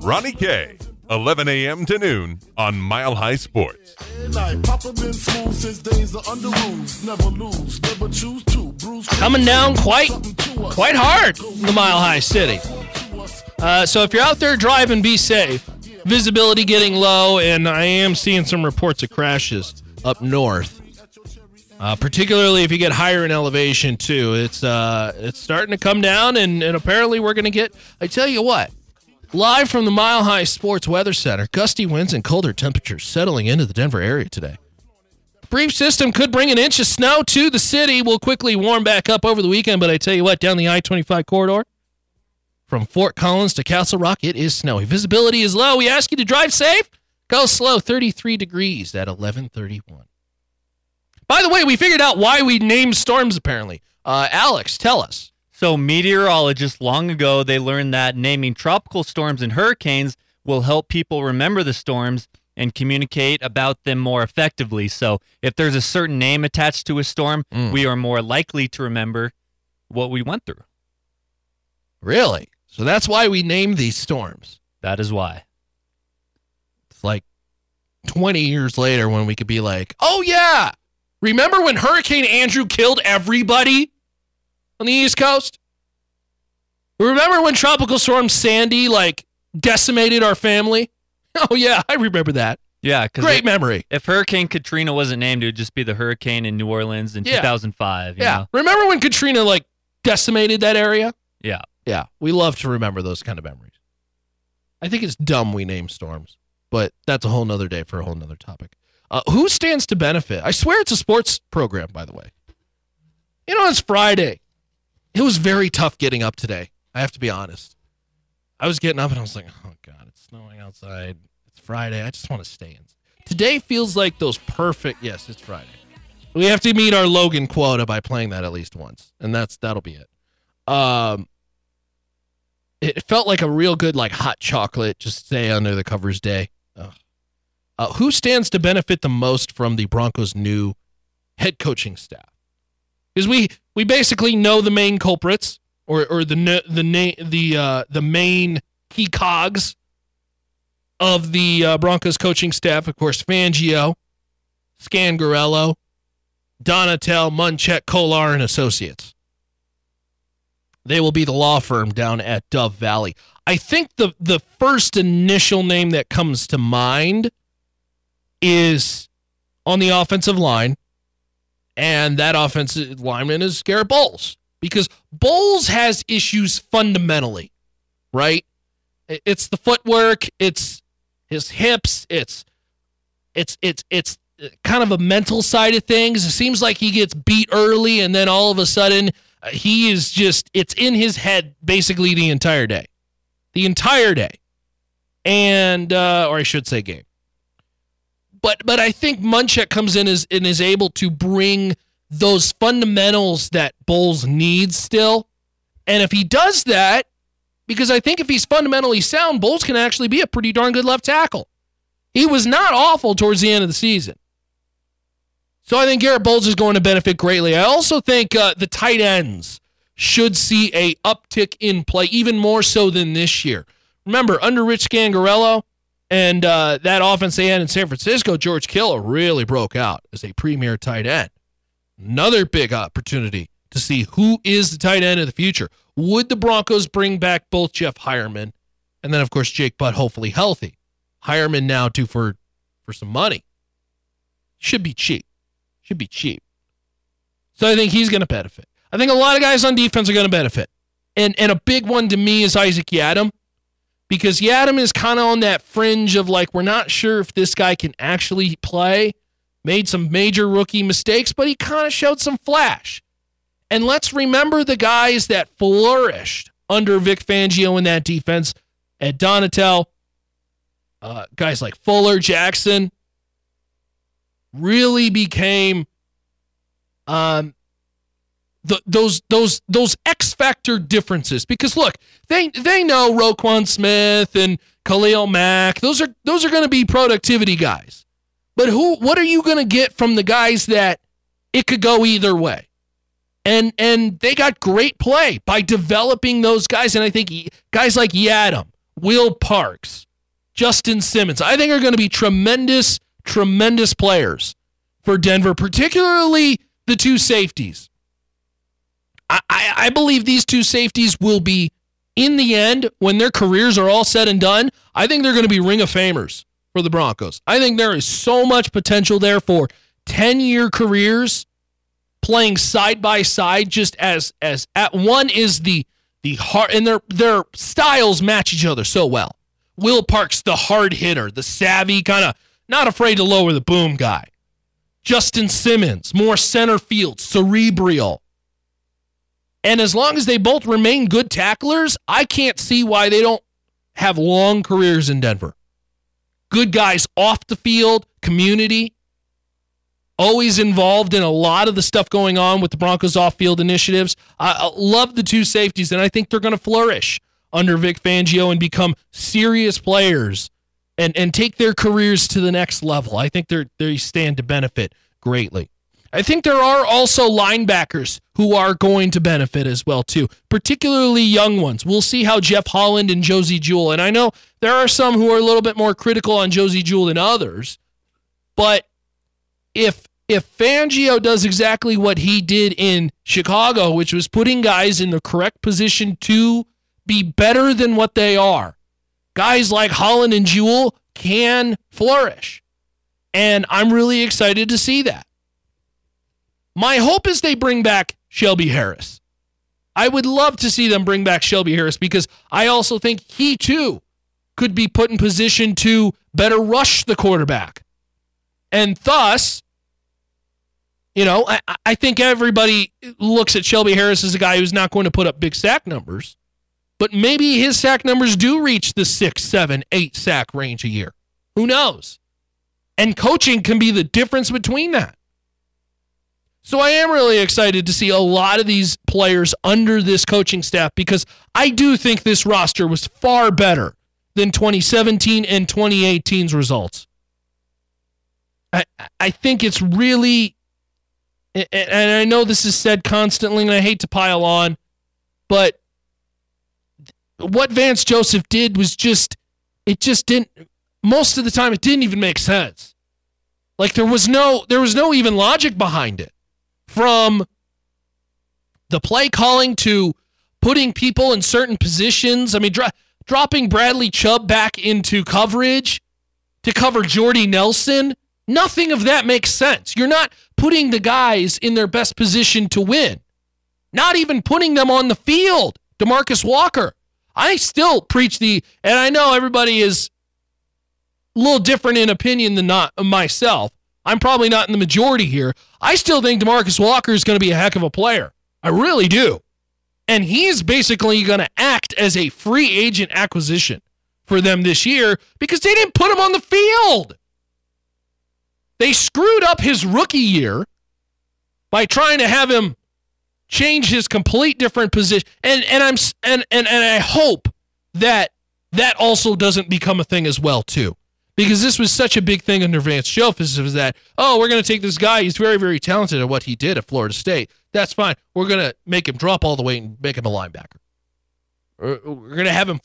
Ronnie K, 11 a.m. to noon on Mile High Sports. Coming down quite quite hard in the Mile High City. Uh, so if you're out there driving, be safe. Visibility getting low, and I am seeing some reports of crashes up north. Uh, particularly if you get higher in elevation too, it's uh, it's starting to come down, and, and apparently we're going to get. I tell you what, live from the Mile High Sports Weather Center, gusty winds and colder temperatures settling into the Denver area today. Brief system could bring an inch of snow to the city. Will quickly warm back up over the weekend, but I tell you what, down the I 25 corridor from Fort Collins to Castle Rock, it is snowy. Visibility is low. We ask you to drive safe. Go slow, 33 degrees at 1131. By the way, we figured out why we named storms, apparently. Uh, Alex, tell us. So, meteorologists long ago they learned that naming tropical storms and hurricanes will help people remember the storms and communicate about them more effectively. So, if there's a certain name attached to a storm, Mm. we are more likely to remember what we went through. Really? So that's why we name these storms. That is why. It's like 20 years later when we could be like, oh, yeah. Remember when Hurricane Andrew killed everybody on the East Coast? Remember when Tropical Storm Sandy, like, decimated our family? Oh, yeah, I remember that. Yeah, Great memory. if Hurricane Katrina wasn't named, it would just be the hurricane in New Orleans in Yeah. 2005. you Yeah. know? Remember when Katrina, like, decimated that area? Yeah. Yeah. We love to remember those kind of memories. I think it's dumb we name storms, but that's a whole nother day for a whole nother topic. Uh, who stands to benefit? I swear it's a sports program, by the way. You know, it's Friday. It was very tough getting up today. I have to be honest. I was getting up and I was like, oh, God, it's snowing outside. It's Friday. I just want to stay in. Today feels like those perfect. Yes, it's Friday. We have to meet our Logan quota by playing that at least once, and that's that'll be it. Um, it felt like a real good like hot chocolate. Just stay under the covers day. Uh, who stands to benefit the most from the Broncos' new head coaching staff? Because we we basically know the main culprits, or or the the the uh, the main key cogs of the uh, Broncos coaching staff. Of course, Fangio, Scangarello, Donatell, Munchak, Kollar, and Associates. They will be the law firm down at Dove Valley. I think the the first initial name that comes to mind is on the offensive line, and that offensive lineman is Garett Bolles because Bowles has issues fundamentally, right? It's the footwork, it's his hips, it's it's it's it's kind of a mental side of things. It seems like he gets beat early, and then all of a sudden uh, he is just it's in his head basically the entire day, the entire day, and uh, or I should say game. But but I think Munchak comes in as and is able to bring those fundamentals that Bolles needs still, and if he does that, because I think if he's fundamentally sound, Bolles can actually be a pretty darn good left tackle. He was not awful towards the end of the season. So I think Garett Bolles is going to benefit greatly. I also think uh, the tight ends should see a uptick in play, even more so than this year. Remember, under Rich Scangarello and uh, that offense they had in San Francisco, George Kittle really broke out as a premier tight end. Another big opportunity to see who is the tight end of the future. Would the Broncos bring back both Jeff Heuerman and then, of course, Jake Butt, hopefully healthy? Hireman now due for for some money. Should be cheap. Should be cheap. So I think he's going to benefit. I think a lot of guys on defense are going to benefit. And and a big one to me is Isaac Yiadom because Yiadom is kind of on that fringe of like we're not sure if this guy can actually play. Made some major rookie mistakes, but he kind of showed some flash. And let's remember the guys that flourished under Vic Fangio in that defense at Donatell, uh, guys like Fuller, Jackson, really became um, the, those those those X factor differences. Because look, they they know Roquan Smith and Khalil Mack. Those are those are going to be productivity guys. But who? What are you going to get from the guys that it could go either way? And and they got great play by developing those guys. And I think guys like Yiadom, Will Parks, Justin Simmons, I think are going to be tremendous, tremendous players for Denver, particularly the two safeties. I, I, believe these two safeties will be, in the end, when their careers are all said and done, I think they're going to be Ring of Famers for the Broncos. I think there is so much potential there for 10 year careers playing side by side just as as at one is the the hard and their their styles match each other so well. Will Parks the hard hitter, the savvy kind of not afraid to lower the boom guy. Justin Simmons, more center field, cerebral. And as long as they both remain good tacklers, I can't see why they don't have long careers in Denver. Good guys off the field, community, always involved in a lot of the stuff going on with the Broncos off field initiatives. I love the two safeties, and I think they're going to flourish under Vic Fangio and become serious players and, and take their careers to the next level. I think they're, they stand to benefit greatly. I think there are also linebackers who are going to benefit as well too, particularly young ones. We'll see how Jeff Holland and Josey Jewell, and I know there are some who are a little bit more critical on Josey Jewell than others, but if if Fangio does exactly what he did in Chicago, which was putting guys in the correct position to be better than what they are, guys like Holland and Jewell can flourish. And I'm really excited to see that. My hope is they bring back Shelby Harris. I would love to see them bring back Shelby Harris because I also think he too could be put in position to better rush the quarterback. And thus, you know, I, I think everybody looks at Shelby Harris as a guy who's not going to put up big sack numbers, but maybe his sack numbers do reach the six, seven, eight sack range a year. Who knows? And coaching can be the difference between that. So I am really excited to see a lot of these players under this coaching staff because I do think this roster was far better than 2017 and 2018's results. I I think it's really and I know this is said constantly and I hate to pile on, but what Vance Joseph did was just it just didn't most of the time it didn't even make sense. Like there was no there was no even logic behind it from the play calling to putting people in certain positions. I mean, dro- dropping Bradley Chubb back into coverage to cover Jordy Nelson. Nothing of that makes sense. You're not putting the guys in their best position to win, not even putting them on the field. Demarcus Walker. I still preach the, and I know everybody is a little different in opinion than not myself. I'm probably not in the majority here. I still think Demarcus Walker is going to be a heck of a player. I really do. And he's basically going to act as a free agent acquisition for them this year because they didn't put him on the field. They screwed up his rookie year by trying to have him change his complete different position. And and I'm and and, and I hope that that also doesn't become a thing as well too because this was such a big thing under Vance Joseph is that oh we're going to take this guy he's very very talented at what he did at Florida State. That's fine. We're going to make him drop all the weight and make him a linebacker. We're going to have him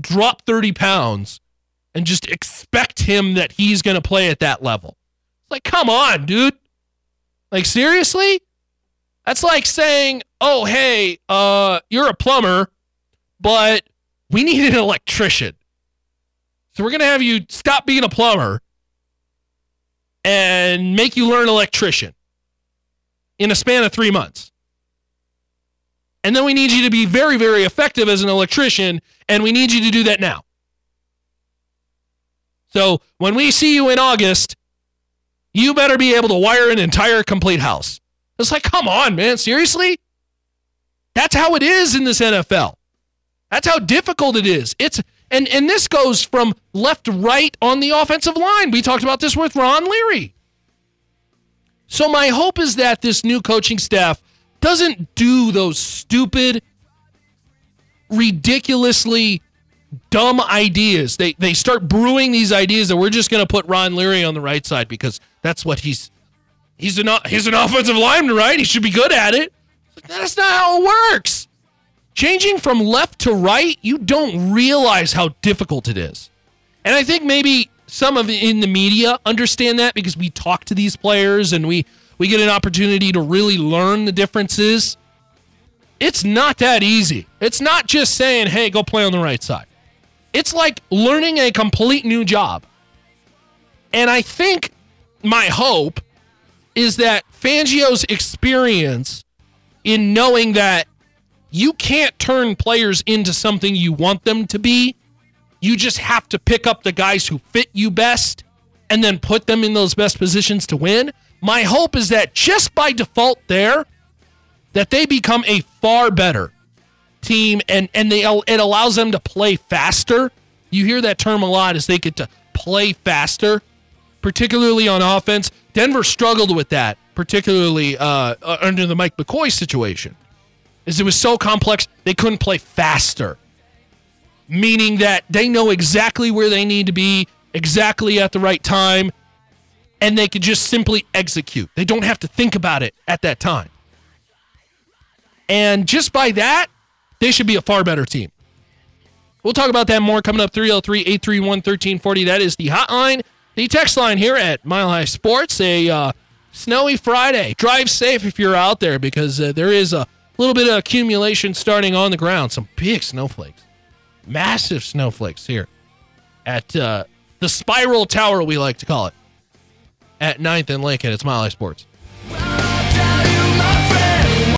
drop 30 pounds and just expect him that he's going to play at that level. It's like come on dude. Like seriously? That's like saying oh hey uh you're a plumber but we need an electrician so we're going to have you stop being a plumber and make you learn electrician in a span of three months. And then we need you to be very, very effective as an electrician, and we need you to do that now. So when we see you in August, you better be able to wire an entire complete house. It's like, come on, man, seriously? That's how it is in this NFL. That's how difficult it is. It's and and this goes from left to right on the offensive line. We talked about this with Ron Leary. So my hope is that this new coaching staff doesn't do those stupid, ridiculously dumb ideas. They they start brewing these ideas that we're just going to put Ron Leary on the right side because that's what he's he's an he's an offensive lineman, right? He should be good at it. That's not how it works. Changing from left to right, you don't realize how difficult it is. And I think maybe some of in the media understand that because we talk to these players and we we get an opportunity to really learn the differences. It's not that easy. It's not just saying, "Hey, go play on the right side." It's like learning a complete new job. And I think my hope is that Fangio's experience in knowing that you can't turn players into something you want them to be. You just have to pick up the guys who fit you best and then put them in those best positions to win. My hope is that just by default there that they become a far better team and and they it allows them to play faster. You hear that term a lot as they get to play faster, particularly on offense. Denver struggled with that, particularly uh, under the Mike McCoy situation is it was so complex they couldn't play faster. Meaning that they know exactly where they need to be, exactly at the right time, and they could just simply execute. They don't have to think about it at that time. And just by that, they should be a far better team. We'll talk about that more coming up 303 831 1340. That is the hotline, the text line here at Mile High Sports. A uh, snowy Friday. Drive safe if you're out there because uh, there is a little bit of accumulation starting on the ground. Some big snowflakes, massive snowflakes here at uh, the Spiral Tower, we like to call it, at 9th and Lincoln. It's Mile High Sports. Well,